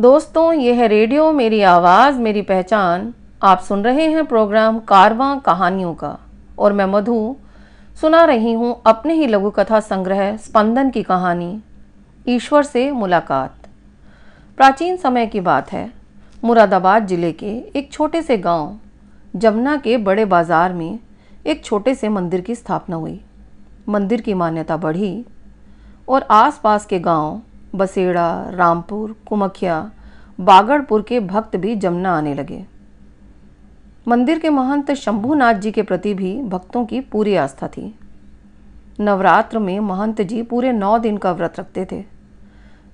दोस्तों, यह है रेडियो, मेरी आवाज़, मेरी पहचान। आप सुन रहे हैं प्रोग्राम कारवां कहानियों का। और मैं मधु, सुना रही हूँ अपने ही लघु कथा संग्रह स्पंदन की कहानी, ईश्वर से मुलाकात। प्राचीन समय की बात है। मुरादाबाद ज़िले के एक छोटे से गाँव, जमुना के बड़े बाज़ार में एक छोटे से मंदिर की स्थापना हुई। मंदिर की मान्यता बढ़ी और आसपास के गाँव बसेड़ा, रामपुर कुमखिया बागड़पुर के भक्त भी जमुना आने लगे। मंदिर के महंत शंभुनाथ जी के प्रति भी भक्तों की पूरी आस्था थी। नवरात्र में महंत जी पूरे नौ दिन का व्रत रखते थे।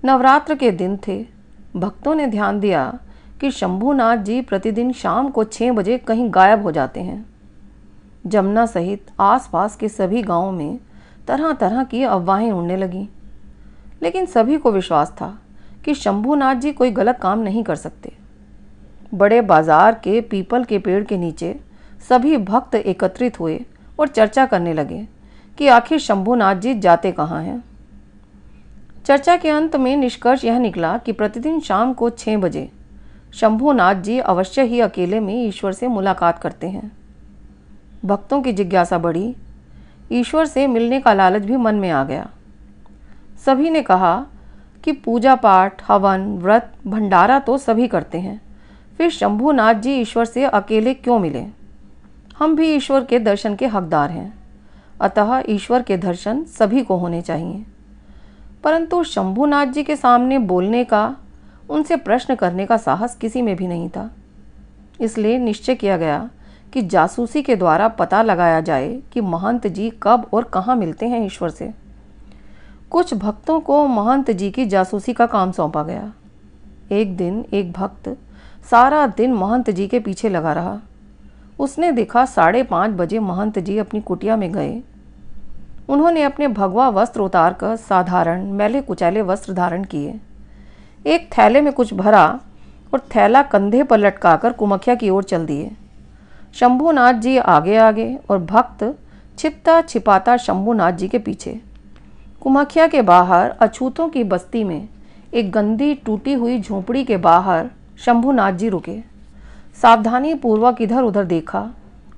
नवरात्र के दिन थे। भक्तों ने ध्यान दिया कि शंभुनाथ जी प्रतिदिन शाम को छः बजे कहीं गायब हो जाते हैं। जमुना सहित आसपास के सभी गाँवों में तरह तरह की अफवाहें उड़ने लगीं। लेकिन सभी को विश्वास था कि शंभूनाथ जी कोई गलत काम नहीं कर सकते। बड़े बाज़ार के, पीपल के पेड़ के नीचे सभी भक्त एकत्रित हुए और चर्चा करने लगे कि आखिर शंभूनाथ जी जाते कहाँ हैं। चर्चा के अंत में निष्कर्ष यह निकला कि प्रतिदिन शाम को छः बजे शंभूनाथ जी अवश्य ही अकेले में ईश्वर से मुलाकात करते हैं। भक्तों की जिज्ञासा बढ़ी। ईश्वर से मिलने का लालच भी मन में आ गया। सभी ने कहा कि पूजा पाठ, हवन, व्रत, भंडारा तो सभी करते हैं। फिर शंभुनाथ जी ईश्वर से अकेले क्यों मिले? हम भी ईश्वर के दर्शन के हकदार हैं। अतः ईश्वर के दर्शन सभी को होने चाहिए। परंतु शंभुनाथ जी के सामने बोलने का, उनसे प्रश्न करने का साहस किसी में भी नहीं था। इसलिए निश्चय किया गया कि जासूसी के द्वारा पता लगाया जाए कि महंत जी कब और कहाँ मिलते हैं ईश्वर से। कुछ भक्तों को महंत जी की जासूसी का काम सौंपा गया। एक दिन एक भक्त सारा दिन महंत जी के पीछे लगा रहा। उसने देखा साढ़े पाँच बजे महंत जी अपनी कुटिया में गए। उन्होंने अपने भगवा वस्त्र उतार कर साधारण मैले कुचैले वस्त्र धारण किए। एक थैले में कुछ भरा और थैला कंधे पर लटकाकर कुमखिया की ओर चल दिए। शंभुनाथ जी आगे आगे और भक्त छिपता छिपाता शंभुनाथ जी के पीछे। कुमाखिया के बाहर अछूतों की बस्ती में एक गंदी टूटी हुई झोपड़ी के बाहर शंभुनाथ जी रुके। सावधानी पूर्वक इधर उधर देखा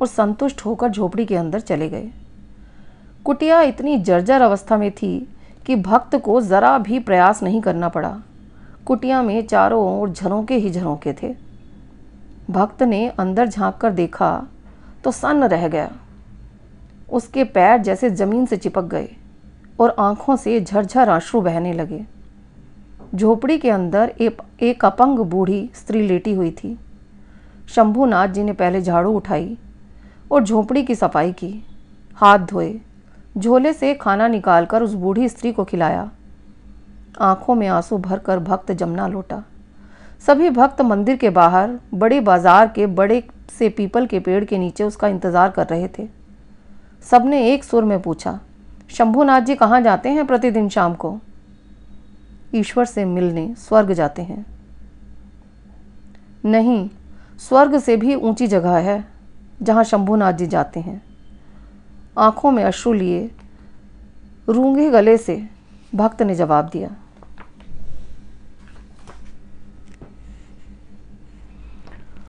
और संतुष्ट होकर झोपड़ी के अंदर चले गए। कुटिया इतनी जर्जर अवस्था में थी कि भक्त को ज़रा भी प्रयास नहीं करना पड़ा। कुटिया में चारों ओर झरोंके ही झरोंके थे। भक्त ने अंदर झाँक कर देखा तो सन्न रह गया। उसके पैर जैसे ज़मीन से चिपक गए। और आँखों से झरझर आँसू बहने लगे। झोपड़ी के अंदर एक, एक अपंग बूढ़ी स्त्री लेटी हुई थी। शंभूनाथ जी ने पहले झाड़ू उठाई और झोपड़ी की सफ़ाई की। हाथ धोए झोले से खाना निकालकर उस बूढ़ी स्त्री को खिलाया। आँखों में आँसू भरकर भक्त जमुना लौटा। सभी भक्त मंदिर के बाहर बड़े बाज़ार के बड़े से पीपल के पेड़ के नीचे उसका इंतज़ार कर रहे थे। सबने एक सुर में पूछा शंभुनाथ जी कहाँ जाते हैं प्रतिदिन शाम को? ईश्वर से मिलने स्वर्ग जाते हैं। नहीं, स्वर्ग से भी ऊँची जगह है जहाँ शंभुनाथ जी जाते हैं। आँखों में अश्रु लिए रूँगे गले से भक्त ने जवाब दिया